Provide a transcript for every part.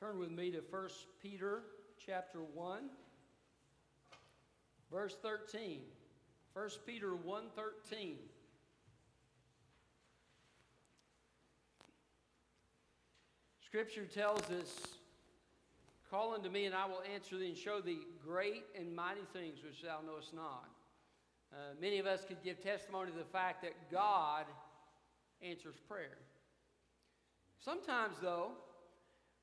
Turn with me to 1 Peter chapter 1 verse 13. 1 Peter 1:13. Scripture tells us, Call unto me, and I will answer thee and show thee great and mighty things which thou knowest not. Uh, many of us could give testimony to the fact that God answers prayer. Sometimes, though,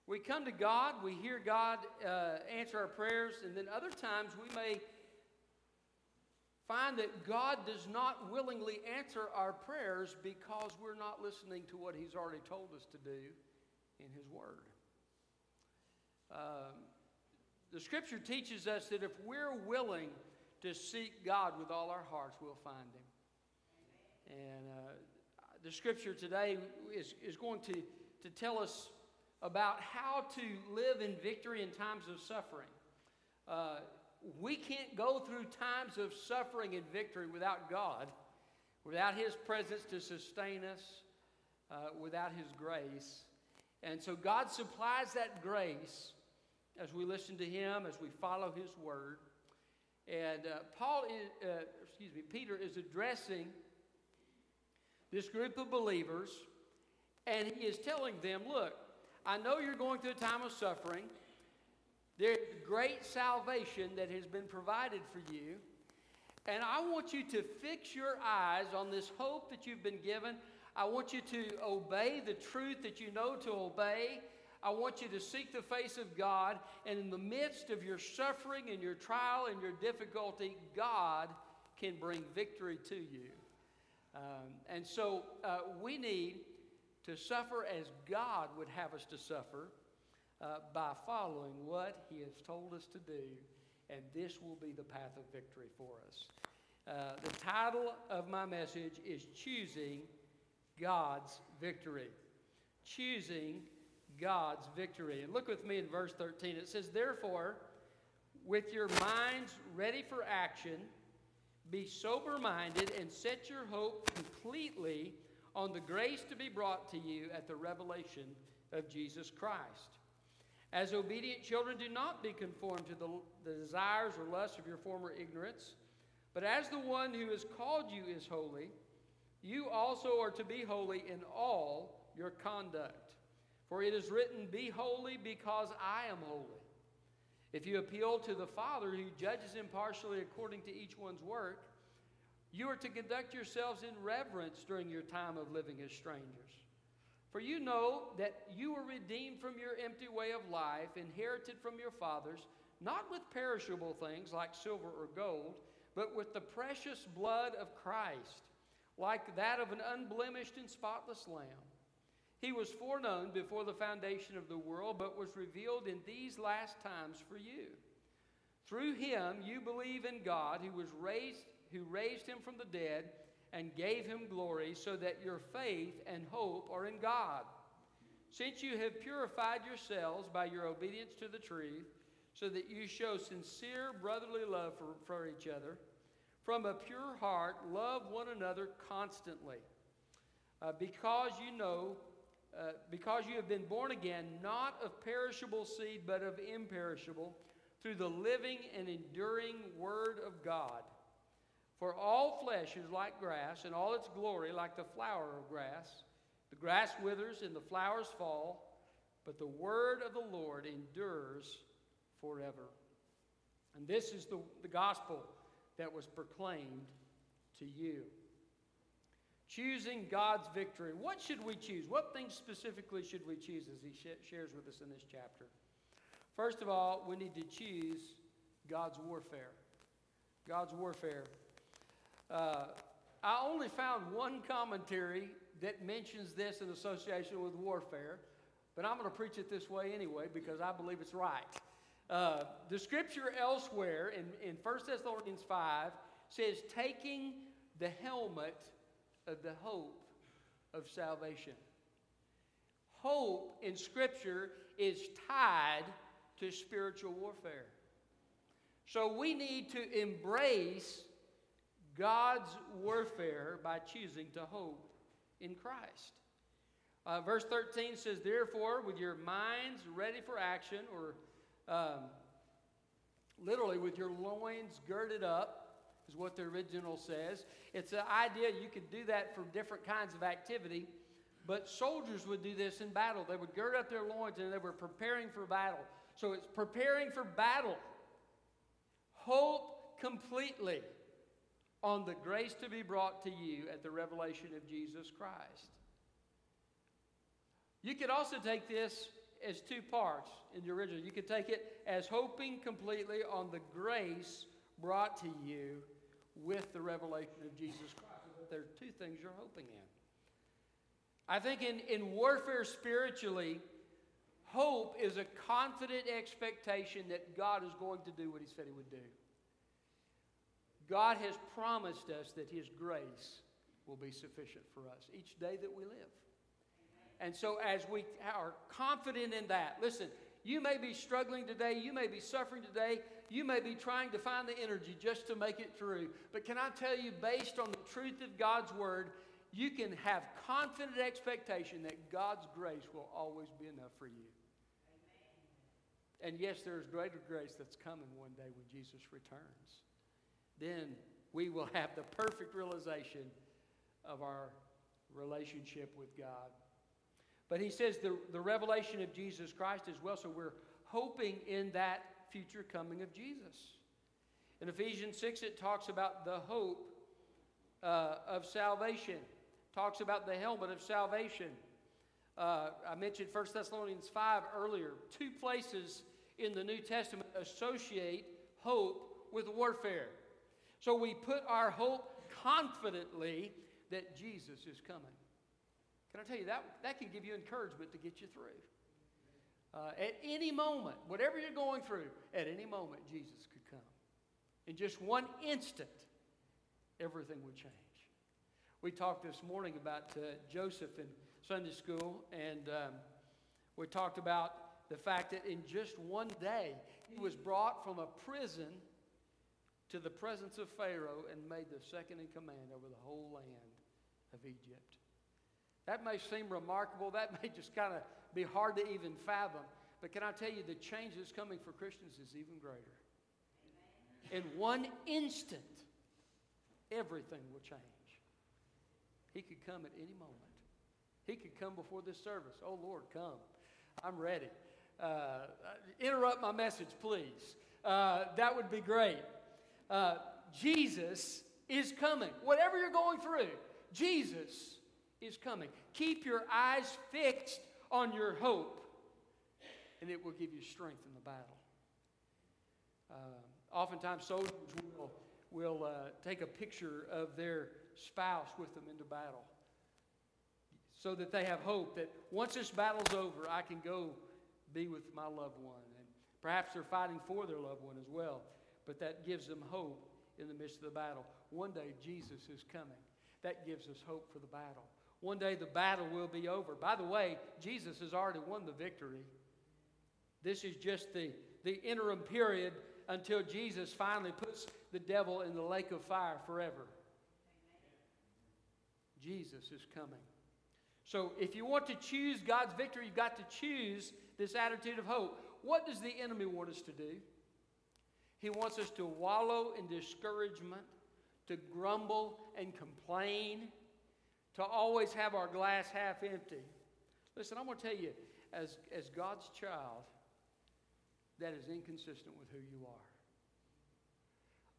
we come to God, we hear God uh, answer our prayers, and then other times we may find that God does not willingly answer our prayers because we're not listening to what He's already told us to do in His Word. Um, the Scripture teaches us that if we're willing to seek God with all our hearts, we'll find Him. And uh, the Scripture today is, is going to, to tell us about how to live in victory in times of suffering. Uh, we can't go through times of suffering and victory without God, without His presence to sustain us, uh, without His grace. And so God supplies that grace as we listen to Him, as we follow His word. And uh, Paul, is, uh, excuse me, Peter is addressing this group of believers, and he is telling them, look, I know you're going through a time of suffering. There's great salvation that has been provided for you. And I want you to fix your eyes on this hope that you've been given. I want you to obey the truth that you know to obey. I want you to seek the face of God. And in the midst of your suffering and your trial and your difficulty, God can bring victory to you. Um, and so uh, we need to suffer as God would have us to suffer uh, by following what He has told us to do, and this will be the path of victory for us. Uh, the title of my message is Choosing God's Victory. Choosing God's victory. And look with me in verse 13. It says, Therefore, with your minds ready for action, be sober minded and set your hope completely on the grace to be brought to you at the revelation of Jesus Christ. As obedient children, do not be conformed to the, the desires or lusts of your former ignorance, but as the one who has called you is holy, you also are to be holy in all your conduct. For it is written, Be holy because I am holy. If you appeal to the Father who judges impartially according to each one's work, you are to conduct yourselves in reverence during your time of living as strangers. For you know that you were redeemed from your empty way of life, inherited from your fathers, not with perishable things like silver or gold, but with the precious blood of Christ, like that of an unblemished and spotless lamb. He was foreknown before the foundation of the world, but was revealed in these last times for you. Through him you believe in God, who was raised who raised him from the dead and gave him glory, so that your faith and hope are in God. Since you have purified yourselves by your obedience to the truth, so that you show sincere brotherly love for, for each other, from a pure heart, love one another constantly. Uh, because you know, uh, because you have been born again, not of perishable seed, but of imperishable, through the living and enduring Word of God. For all flesh is like grass, and all its glory like the flower of grass. The grass withers and the flowers fall, but the word of the Lord endures forever. And this is the, the gospel that was proclaimed to you. Choosing God's victory. What should we choose? What things specifically should we choose as he sh- shares with us in this chapter? First of all, we need to choose God's warfare. God's warfare. Uh, I only found one commentary that mentions this in association with warfare, but I'm going to preach it this way anyway because I believe it's right. Uh, the scripture elsewhere in, in 1 Thessalonians 5 says, taking the helmet of the hope of salvation. Hope in scripture is tied to spiritual warfare. So we need to embrace God's warfare by choosing to hope in Christ. Uh, verse 13 says, Therefore, with your minds ready for action, or um, literally with your loins girded up, is what the original says. It's an idea you could do that for different kinds of activity, but soldiers would do this in battle. They would gird up their loins and they were preparing for battle. So it's preparing for battle. Hope completely on the grace to be brought to you at the revelation of Jesus Christ. You could also take this as two parts in the original. You could take it as hoping completely on the grace brought to you with the revelation of Jesus Christ. There are two things you're hoping in. I think in, in warfare spiritually, hope is a confident expectation that God is going to do what He said He would do. God has promised us that His grace will be sufficient for us each day that we live. And so, as we are confident in that, listen, you may be struggling today, you may be suffering today, you may be trying to find the energy just to make it through. But can I tell you, based on the truth of God's Word, you can have confident expectation that God's grace will always be enough for you. And yes, there is greater grace that's coming one day when Jesus returns. Then we will have the perfect realization of our relationship with God. But he says the, the revelation of Jesus Christ as well, so we're hoping in that future coming of Jesus. In Ephesians 6, it talks about the hope uh, of salvation, talks about the helmet of salvation. Uh, I mentioned 1 Thessalonians 5 earlier. Two places in the New Testament associate hope with warfare. So we put our hope confidently that Jesus is coming. Can I tell you, that, that can give you encouragement to get you through. Uh, at any moment, whatever you're going through, at any moment, Jesus could come. In just one instant, everything would change. We talked this morning about uh, Joseph in Sunday school, and um, we talked about the fact that in just one day, he was brought from a prison to the presence of Pharaoh and made the second in command over the whole land of Egypt. That may seem remarkable. That may just kind of be hard to even fathom. But can I tell you, the change that's coming for Christians is even greater. Amen. In one instant, everything will change. He could come at any moment. He could come before this service. Oh, Lord, come. I'm ready. Uh, interrupt my message, please. Uh, that would be great. Uh, Jesus is coming. Whatever you're going through, Jesus is coming. Keep your eyes fixed on your hope, and it will give you strength in the battle. Uh, oftentimes, soldiers will, will uh, take a picture of their spouse with them into battle so that they have hope that once this battle's over, I can go be with my loved one. And perhaps they're fighting for their loved one as well, but that gives them hope in the midst of the battle. One day, Jesus is coming. That gives us hope for the battle. One day the battle will be over. By the way, Jesus has already won the victory. This is just the, the interim period until Jesus finally puts the devil in the lake of fire forever. Jesus is coming. So if you want to choose God's victory, you've got to choose this attitude of hope. What does the enemy want us to do? He wants us to wallow in discouragement, to grumble and complain to always have our glass half empty. Listen, I'm going to tell you, as, as God's child, that is inconsistent with who you are.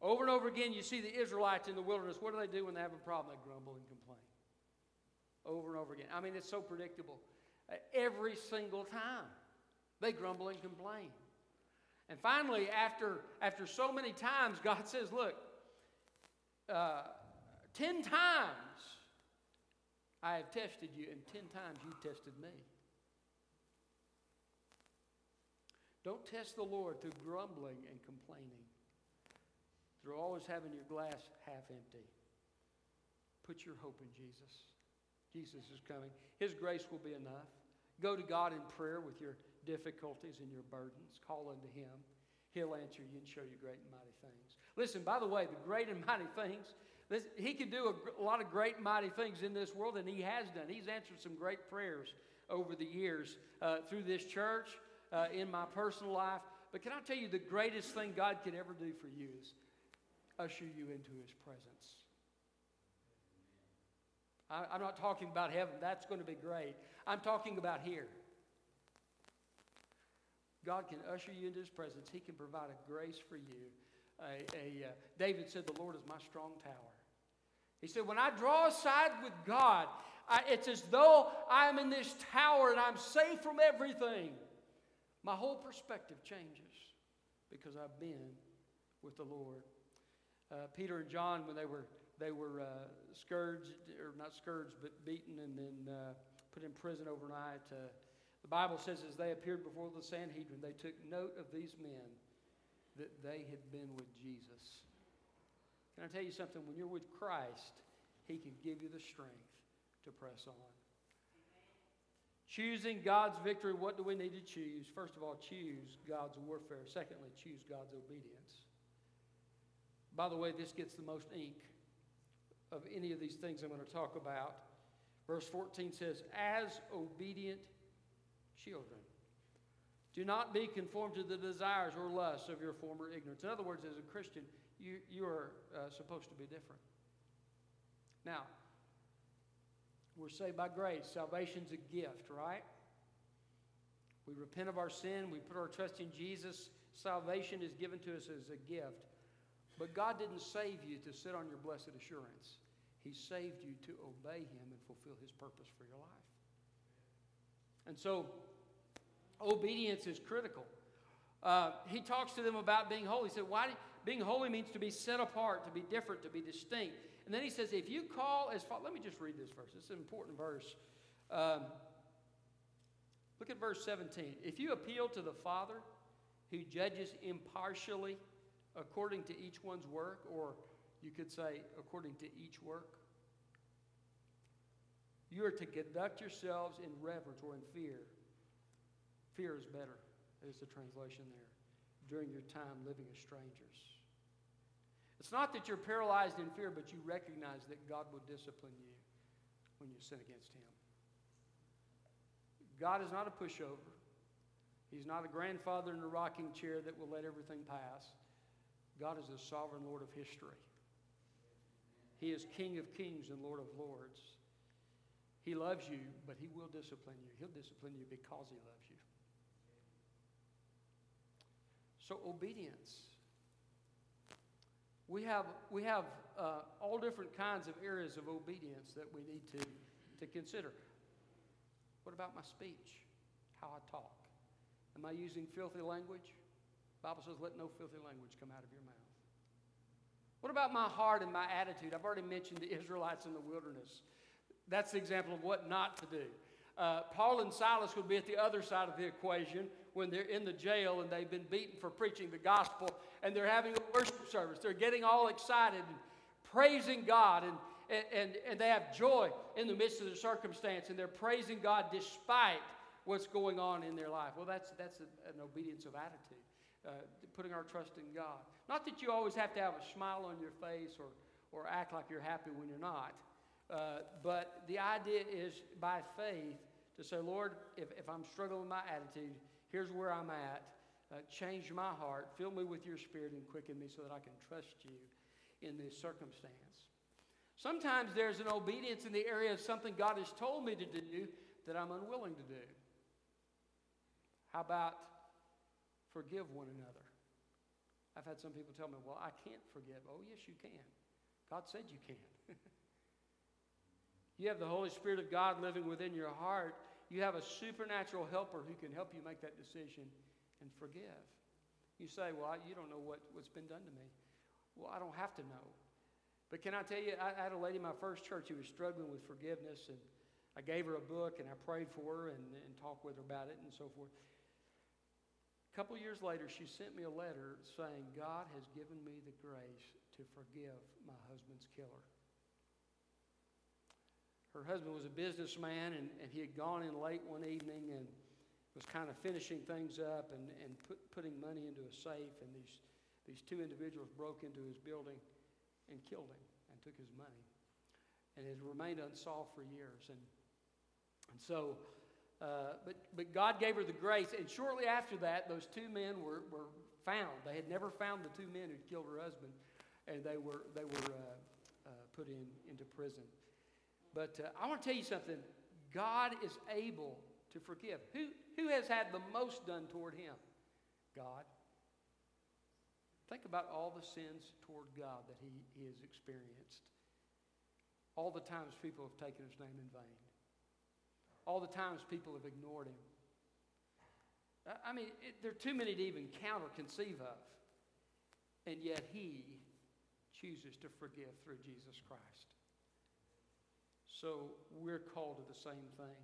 Over and over again, you see the Israelites in the wilderness. What do they do when they have a problem? They grumble and complain. Over and over again. I mean, it's so predictable. Every single time, they grumble and complain. And finally, after, after so many times, God says, Look, uh, 10 times I have tested you, and 10 times you tested me. Don't test the Lord through grumbling and complaining, through always having your glass half empty. Put your hope in Jesus. Jesus is coming. His grace will be enough. Go to God in prayer with your difficulties and your burdens. Call unto Him. He'll answer you and show you great and mighty things. Listen, by the way, the great and mighty things This, he can do a, a, lot of great, and mighty things in this world, and he has done. He's answered some great prayers over the years uh, through this church, uh, in my personal life. But can I tell you, the greatest thing God could ever do for you is usher you into his presence. I, I'm not talking about heaven, that's going to be great. I'm talking about here. God can usher you into his presence, he can provide a grace for you a, a uh, David said, The Lord is my strong tower. He said, When I draw aside with God, I, it's as though I'm in this tower and I'm safe from everything. My whole perspective changes because I've been with the Lord. Uh, Peter and John, when they were, they were uh, scourged, or not scourged, but beaten and then uh, put in prison overnight, uh, the Bible says as they appeared before the Sanhedrin, they took note of these men that they had been with Jesus. Can I tell you something? When you're with Christ, He can give you the strength to press on. Choosing God's victory, what do we need to choose? First of all, choose God's warfare. Secondly, choose God's obedience. By the way, this gets the most ink of any of these things I'm going to talk about. Verse 14 says, As obedient children. Do not be conformed to the desires or lusts of your former ignorance. In other words, as a Christian, you, you are uh, supposed to be different. Now, we're saved by grace. Salvation's a gift, right? We repent of our sin, we put our trust in Jesus. Salvation is given to us as a gift. But God didn't save you to sit on your blessed assurance. He saved you to obey Him and fulfill His purpose for your life. And so, Obedience is critical. Uh, he talks to them about being holy. He said, Why? being holy means to be set apart, to be different, to be distinct. And then he says, If you call as far, let me just read this verse. It's an important verse. Um, look at verse 17. If you appeal to the Father who judges impartially according to each one's work, or you could say according to each work, you are to conduct yourselves in reverence or in fear Fear is better, is the translation there, during your time living as strangers. It's not that you're paralyzed in fear, but you recognize that God will discipline you when you sin against Him. God is not a pushover. He's not a grandfather in a rocking chair that will let everything pass. God is the sovereign Lord of history. He is King of kings and Lord of lords. He loves you, but He will discipline you. He'll discipline you because He loves you. So, obedience. We have, we have uh, all different kinds of areas of obedience that we need to, to consider. What about my speech? How I talk? Am I using filthy language? Bible says, let no filthy language come out of your mouth. What about my heart and my attitude? I've already mentioned the Israelites in the wilderness. That's the example of what not to do. Uh, Paul and Silas would be at the other side of the equation when they're in the jail and they've been beaten for preaching the gospel and they're having a worship service. They're getting all excited and praising God and, and, and they have joy in the midst of the circumstance and they're praising God despite what's going on in their life. Well, that's, that's a, an obedience of attitude, uh, putting our trust in God. Not that you always have to have a smile on your face or, or act like you're happy when you're not. Uh, but the idea is by faith to say, Lord, if, if I'm struggling with my attitude, Here's where I'm at. Uh, change my heart. Fill me with your spirit and quicken me so that I can trust you in this circumstance. Sometimes there's an obedience in the area of something God has told me to do that I'm unwilling to do. How about forgive one another? I've had some people tell me, well, I can't forgive. Oh, yes, you can. God said you can. you have the Holy Spirit of God living within your heart you have a supernatural helper who can help you make that decision and forgive. You say, Well, you don't know what, what's been done to me. Well, I don't have to know. But can I tell you, I had a lady in my first church who was struggling with forgiveness, and I gave her a book and I prayed for her and, and talked with her about it and so forth. A couple years later, she sent me a letter saying, God has given me the grace to forgive my husband's killer her husband was a businessman and, and he had gone in late one evening and was kind of finishing things up and, and put, putting money into a safe. And these, these two individuals broke into his building and killed him and took his money, and has remained unsolved for years. And, and so, uh, but, but God gave her the grace, and shortly after that, those two men were, were found. They had never found the two men who killed her husband, and they were, they were uh, uh, put in, into prison. But uh, I want to tell you something God is able to forgive. Who, who has had the most done toward him? God. Think about all the sins toward God that he, he has experienced. All the times people have taken his name in vain. All the times people have ignored him. I mean, it, there are too many to even count or conceive of. And yet he chooses to forgive through Jesus Christ. So we're called to the same thing.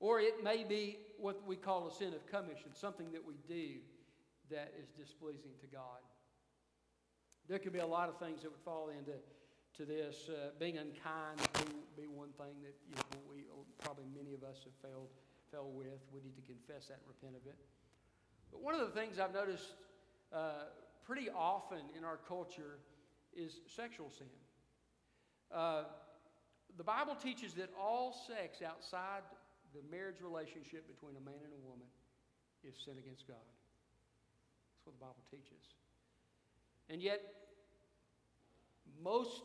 Or it may be what we call a sin of commission, something that we do that is displeasing to God. There could be a lot of things that would fall into to this. Uh, being unkind would be, one thing that you know, we probably many of us have failed fell with. We need to confess that and repent of it. But one of the things I've noticed uh, pretty often in our culture is sexual sin. Uh, the Bible teaches that all sex outside the marriage relationship between a man and a woman is sin against God That's what the Bible teaches. And yet, most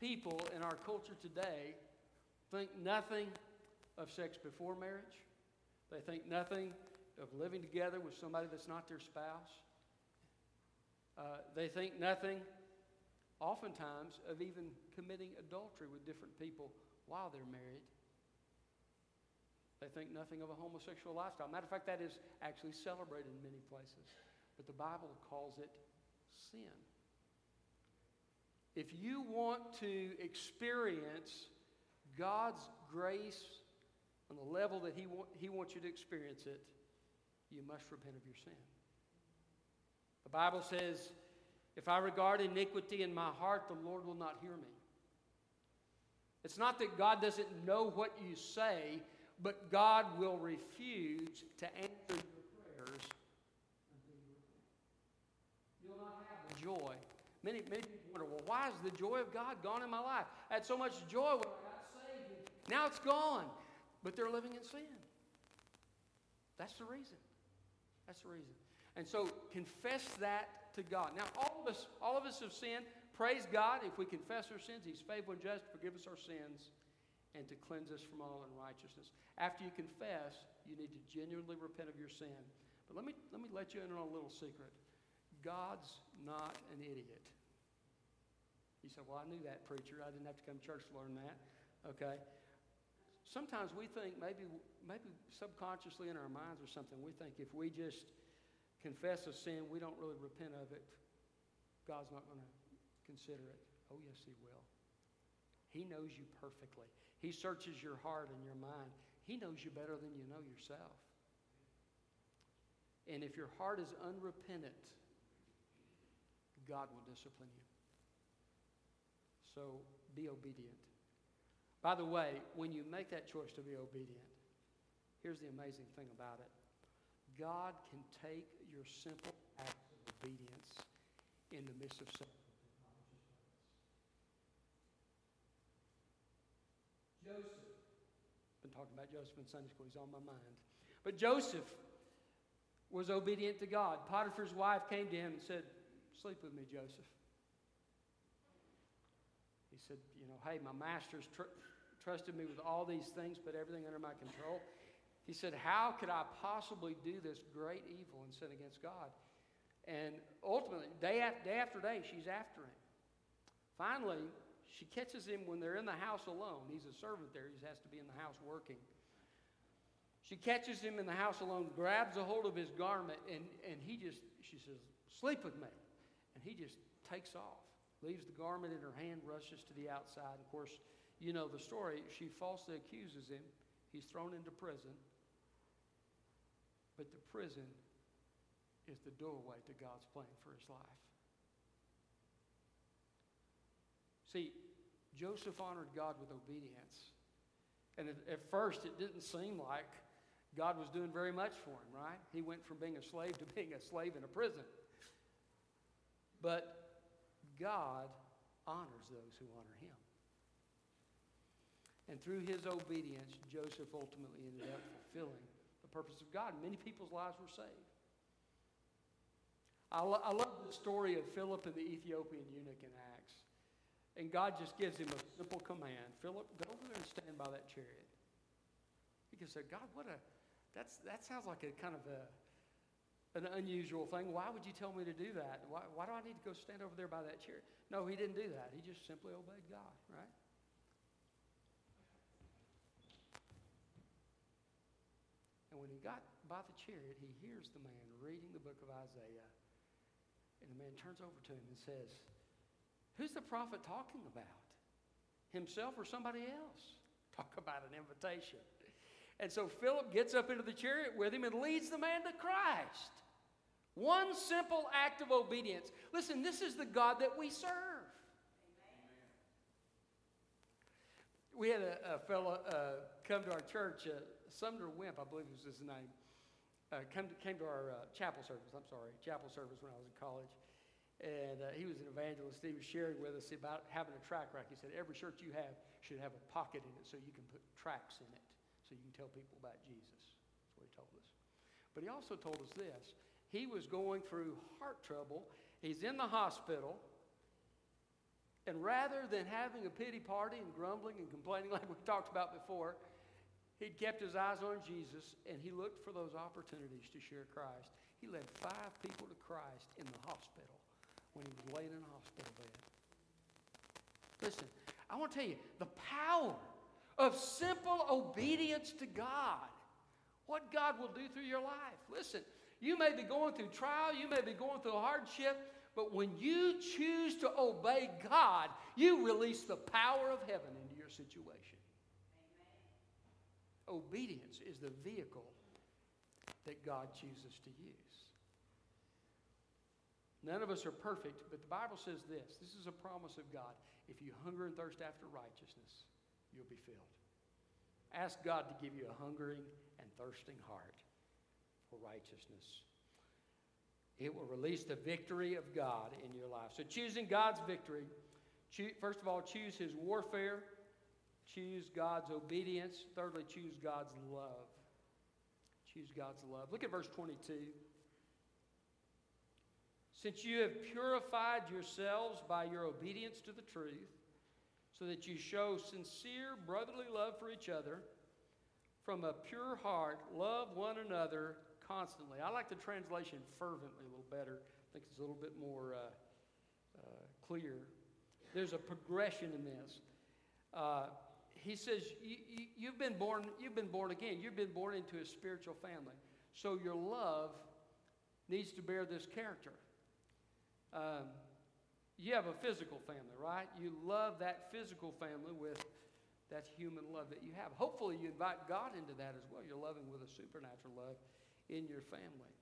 people in our culture today think nothing of sex before marriage. They think nothing of living together with somebody that's not their spouse. Uh, they think nothing, oftentimes, of even committing adultery with different people while they're married. They think nothing of a homosexual lifestyle. Matter of fact, that is actually celebrated in many places but the Bible calls it sin. If you want to experience God's grace on the level that he, wa- he wants you to experience it, you must repent of your sin. The Bible says, If I regard iniquity in my heart, the Lord will not hear me. It's not that God doesn't know what you say, but God will refuse to answer your prayers You'll not have the joy. Many, many people wonder, well, why is the joy of God gone in my life? I had so much joy when I got saved. Now it's gone. But they're living in sin. That's the reason. That's the reason. And so confess that to God. Now, us, all of us have sinned. Praise God. If we confess our sins, He's faithful and just to forgive us our sins and to cleanse us from all unrighteousness. After you confess, you need to genuinely repent of your sin. But let me, let me let you in on a little secret. God's not an idiot. You said, Well, I knew that, preacher. I didn't have to come to church to learn that. Okay? Sometimes we think maybe, maybe subconsciously in our minds or something, we think if we just confess a sin, we don't really repent of it, God's not going to consider it. Oh, yes, He will. He knows you perfectly. He searches your heart and your mind. He knows you better than you know yourself. And if your heart is unrepentant, God will discipline you. So be obedient. By the way, when you make that choice to be obedient, here's the amazing thing about it God can take your simple act of obedience in the midst of suffering. Joseph, been talking about Joseph in Sunday school, he's on my mind. But Joseph was obedient to God. Potiphar's wife came to him and said, Sleep with me, Joseph. He said, You know, hey, my master's tr- trusted me with all these things, put everything under my control. He said, How could I possibly do this great evil and sin against God? And ultimately, day after day, after day she's after him. Finally, she catches him when they're in the house alone. He's a servant there, he has to be in the house working. She catches him in the house alone, grabs a hold of his garment, and, and he just, she says, Sleep with me. And he just takes off, leaves the garment in her hand, rushes to the outside. Of course, you know the story. She falsely accuses him. He's thrown into prison. But the prison is the doorway to God's plan for his life. See, Joseph honored God with obedience. And at, first, it didn't seem like God was doing very much for him, right? He went from being a slave to being a slave in a prison. But God honors those who honor him. And through his obedience, Joseph ultimately ended up fulfilling the purpose of God. Many people's lives were saved. I, lo- I love the story of Philip and the Ethiopian eunuch in Acts. And God just gives him a simple command Philip, go over there and stand by that chariot. He can say, God, what a, that's, that sounds like a kind of a, an unusual thing. Why would you tell me to do that? Why, why do I need to go stand over there by that chariot? No, he didn't do that. He just simply obeyed God, right? And when he got by the chariot, he hears the man reading the book of Isaiah. And the man turns over to him and says, Who's the prophet talking about? Himself or somebody else? Talk about an invitation. And so Philip gets up into the chariot with him and leads the man to Christ. One simple act of obedience. Listen, this is the God that we serve. We had a, a fellow uh, come to our church, uh, Sumner Wemp, I believe was his name, uh, come to, came to our uh, chapel service, I'm sorry, chapel service when I was in college. And uh, he was an evangelist. He was sharing with us about having a tract rack. He said, Every shirt you have should have a pocket in it so you can put tracts in it so you can tell people about Jesus. That's what he told us. But he also told us this he was going through heart trouble. He's in the hospital. And rather than having a pity party and grumbling and complaining like we talked about before, he'd kept his eyes on Jesus and he looked for those opportunities to share Christ. He led five people to Christ in the hospital when he was laying in a hospital bed. Listen, I want to tell you the power of simple obedience to God. What God will do through your life. Listen, you may be going through trial, you may be going through hardship, but when you choose to obey God, you release the power of heaven into your situation. Obedience is the vehicle that God chooses to use. None of us are perfect, but the Bible says this this is a promise of God. If you hunger and thirst after righteousness, you'll be filled. Ask God to give you a hungering and thirsting heart for righteousness. It will release the victory of God in your life. So, choosing God's victory, first of all, choose His warfare, choose God's obedience, thirdly, choose God's love. Choose God's love. Look at verse 22. Since you have purified yourselves by your obedience to the truth, so that you show sincere brotherly love for each other, from a pure heart, love one another constantly. I like the translation fervently a little better. I think it's a little bit more uh, uh, clear. There's a progression in this. Uh, he says, you, have been born, you've been born again. You've been born into a spiritual family. So your love needs to bear this character. Um, you have a physical family, right? You love that physical family with that human love that you have. Hopefully, you invite God into that as well. You're loving with a supernatural love in your family.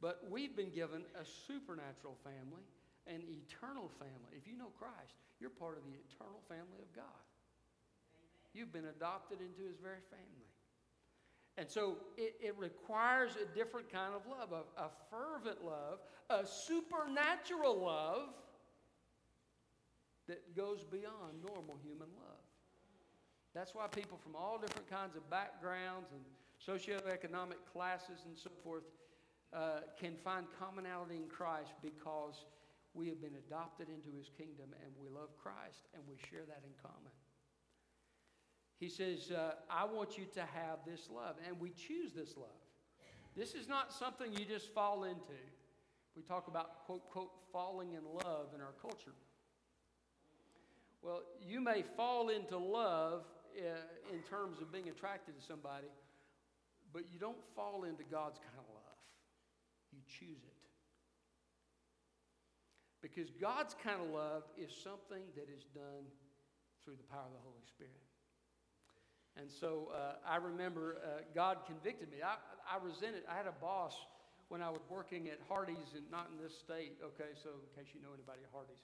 But we've been given a supernatural family, an eternal family. If you know Christ, you're part of the eternal family of God. You've been adopted into his very family. And so it, it requires a different kind of love, a, a fervent love, a supernatural love that goes beyond normal human love. That's why people from all different kinds of backgrounds and socioeconomic classes and so forth uh, can find commonality in Christ because we have been adopted into his kingdom and we love Christ and we share that in common. He says, uh, I want you to have this love. And we choose this love. This is not something you just fall into. We talk about, quote, quote, falling in love in our culture. Well, you may fall into love uh, in terms of being attracted to somebody, but you don't fall into God's kind of love. You choose it. Because God's kind of love is something that is done through the power of the Holy Spirit. And so uh, I remember uh, God convicted me. I, I resented, I had a boss when I was working at Hardee's, and not in this state, okay, so in case you know anybody at Hardee's.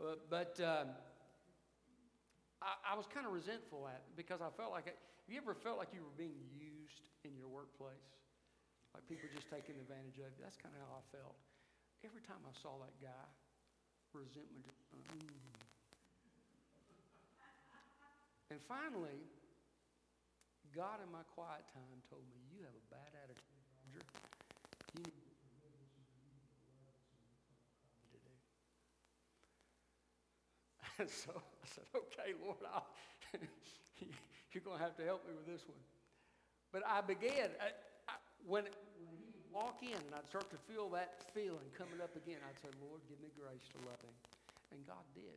Uh, but um, I, I, was kind of resentful at it because I felt like, I, have you ever felt like you were being used in your workplace? Like people just taking advantage of you? That's kind of how I felt. Every time I saw that guy, resentment, uh, mm, And finally, God in my quiet time told me, You have a bad attitude, Roger. You need to do. And so I said, Okay, Lord, I'll, you're going to have to help me with this one. But I began, I, I, when, when he walk in and I'd start to feel that feeling coming up again, I'd say, Lord, give me grace to love him. And God did.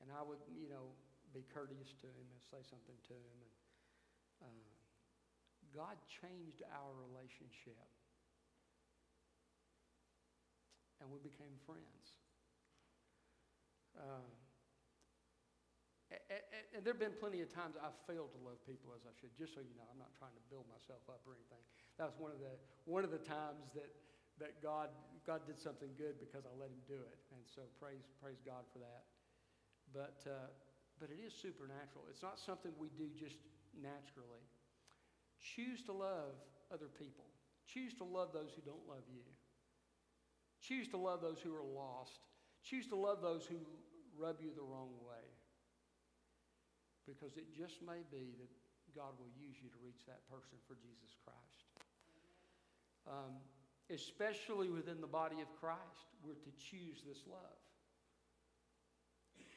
And I would, you know, be courteous to him and say something to him. And God changed our relationship. And we became friends. Uh, and there have been plenty of times I've failed to love people as I should. Just so you know, I'm not trying to build myself up or anything. That was one of the one of the times that that God God did something good because I let Him do it, and so praise praise God for that. But uh, but it is supernatural. It's not something we do just naturally. Choose to love other people. Choose to love those who don't love you. Choose to love those who are lost. Choose to love those who rub you the wrong way because it just may be that God will use you to reach that person for Jesus Christ. Um, especially within the body of Christ, we're to choose this love.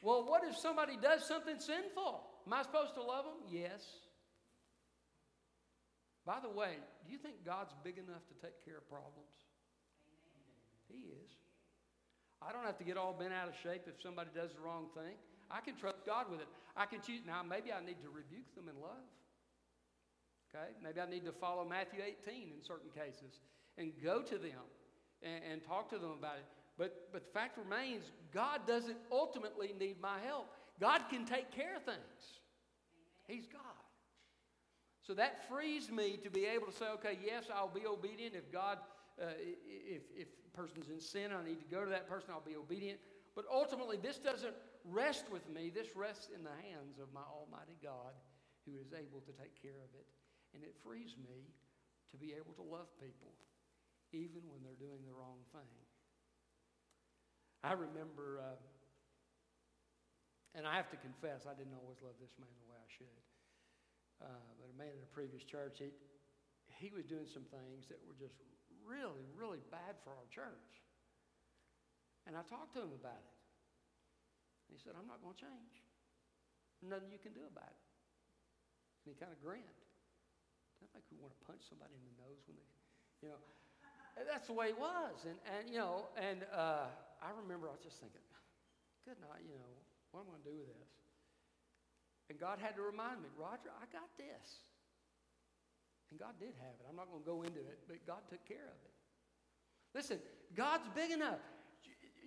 Well, what if somebody does something sinful? Am I supposed to love them? Yes. By the way, do you think God's big enough to take care of problems? He is. I don't have to get all bent out of shape if somebody does the wrong thing. I can trust God with it. I can choose. Now, maybe I need to rebuke them in love. Okay? Maybe I need to follow Matthew 18 in certain cases and go to them and, and talk to them about it. But, but the fact remains, God doesn't ultimately need my help. God can take care of things. He's God. So that frees me to be able to say, okay, yes, I'll be obedient. If God, uh, if, if a person's in sin, I need to go to that person, I'll be obedient. But ultimately, this doesn't rest with me. This rests in the hands of my Almighty God who is able to take care of it. And it frees me to be able to love people even when they're doing the wrong thing. I remember, uh, and I have to confess, I didn't always love this man the way I should. Uh, but a man in a previous church, he, he was doing some things that were just really, really bad for our church. And I talked to him about it. And he said, I'm not going to change. Nothing you can do about it. And he kind of grinned. Doesn't make me want to punch somebody in the nose when they, you know. That's the way it was. And, and you know, and uh, I remember I was just thinking, good night, you know, what am I going to do with this? And God had to remind me, Roger, I got this. And God did have it. I'm not going to go into it, but God took care of it. Listen, God's big enough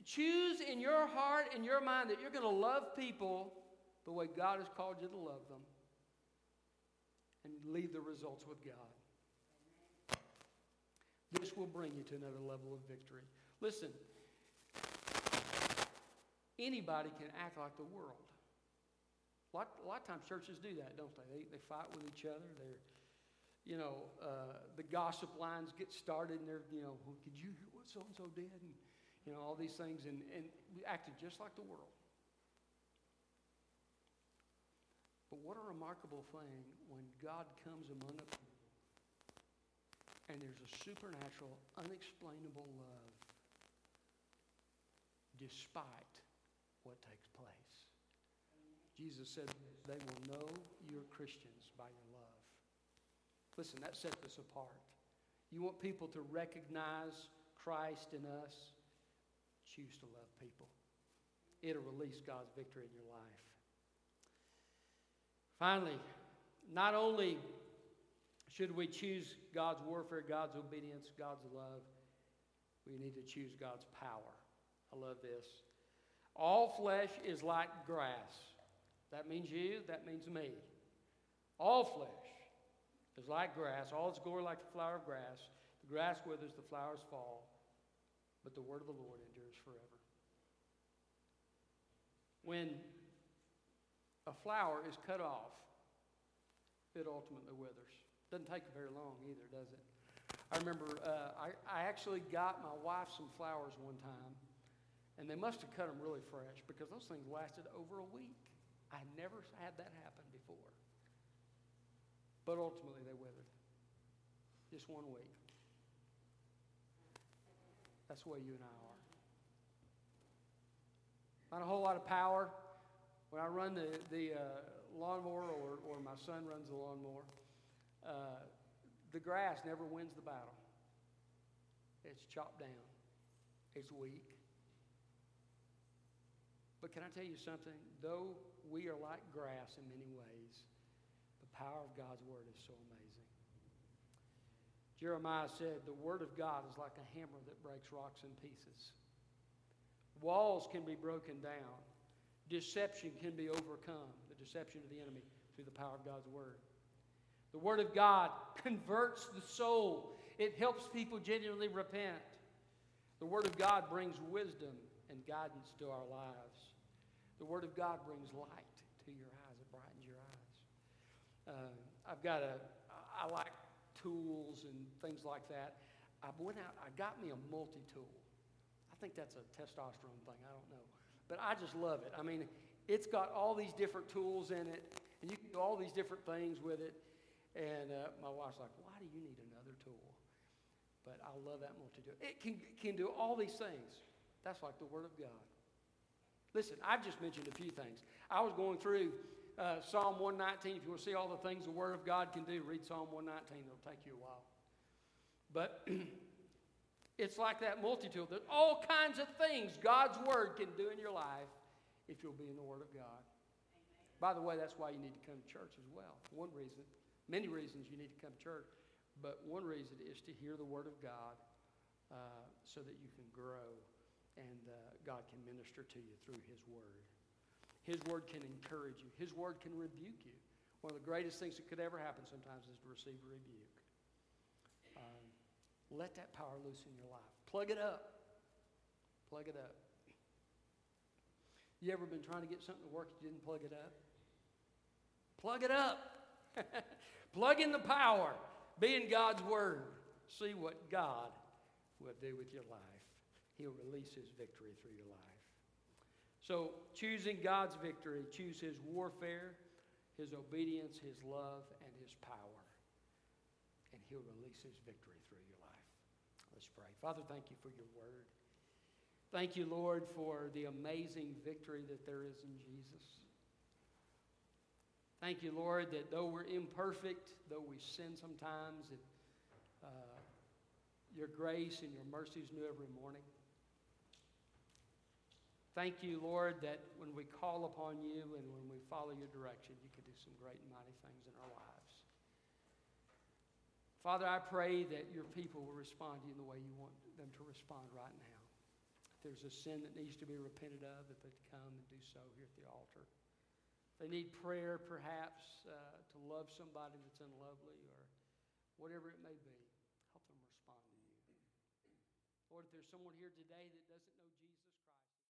choose in your heart and your mind that you're going to love people the way God has called you to love them and leave the results with God. This will bring you to another level of victory. Listen, anybody can act like the world. A lot, a lot of times churches do that, don't they? They, they fight with each other. They're, you know, uh, the gossip lines get started and they're, you know, well, did you hear what so and so did? And you know, all these things, and, and we acted just like the world. But what a remarkable thing when God comes among people and there's a supernatural, unexplainable love despite what takes place. Jesus said, They will know you're Christians by your love. Listen, that sets us apart. You want people to recognize Christ in us? choose to love people. It'll release God's victory in your life. Finally, not only should we choose God's warfare, God's obedience, God's love, we need to choose God's power. I love this. All flesh is like grass. That means you, that means me. All flesh is like grass, all its glory like the flower of grass. The grass withers, the flowers fall, but the word of the Lord endures forever. When a flower is cut off, it ultimately withers. Doesn't take very long either, does it? I remember uh, I, I actually got my wife some flowers one time, and they must have cut them really fresh because those things lasted over a week. I never had that happen before. But ultimately, they withered. Just one week. That's way you and I are. Not a whole lot of power. When I run the, the uh, lawnmower or, or my son runs the lawnmower, uh, the grass never wins the battle. It's chopped down. It's weak. But can I tell you something? Though we are like grass in many ways, the power of God's word is so amazing. Jeremiah said, The word of God is like a hammer that breaks rocks in pieces. Walls can be broken down. Deception can be overcome, the deception of the enemy, through the power of God's word. The word of God converts the soul, it helps people genuinely repent. The word of God brings wisdom and guidance to our lives. The Word of God brings light to your eyes, it brightens your eyes. Uh, I've got a, I like tools and things like that. I went out, I got me a multi tool. I think that's a testosterone thing, I don't know. But I just love it. I mean, it's got all these different tools in it, and you can do all these different things with it. And uh, my wife's like, why do you need another tool? But I love that multi tool. It can, can do all these things. That's like the Word of God. Listen, I've just mentioned a few things. I was going through uh, Psalm 119. If you want to see all the things the Word of God can do, read Psalm 119. It'll take you a while. But it's like that multi tool. There's all kinds of things God's Word can do in your life if you'll be in the Word of God. Amen. By the way, that's why you need to come to church as well. One reason, many reasons you need to come to church, but one reason is to hear the Word of God uh, so that you can grow and uh, God can minister to you through His Word. His Word can encourage you, His Word can rebuke you. One of the greatest things that could ever happen sometimes is to receive a rebuke. Um, let that power loose in your life. Plug it up. Plug it up. You ever been trying to get something to work, you didn't plug it up? Plug it up. plug in the power. Be in God's Word. See what God will do with your life. He'll release His victory through your life. So, choosing God's victory, choose His warfare, His obedience, His love, and His power. And He'll release His victory through your life. Let's pray. Father, thank you for your word. Thank you, Lord, for the amazing victory that there is in Jesus. Thank you, Lord, that though we're imperfect, though we sin sometimes, that, uh, your grace and your mercy is new every morning. Thank you, Lord, that when we call upon you and when we follow your direction, you can do some great and mighty things in our lives. Father, I pray that your people will respond to you in the way you want them to respond right now. If there's a sin that needs to be repented of, that they come and do so here at the altar. If they need prayer, perhaps, uh, to love somebody that's unlovely or whatever it may be, help them respond to you. Lord, if there's someone here today that doesn't know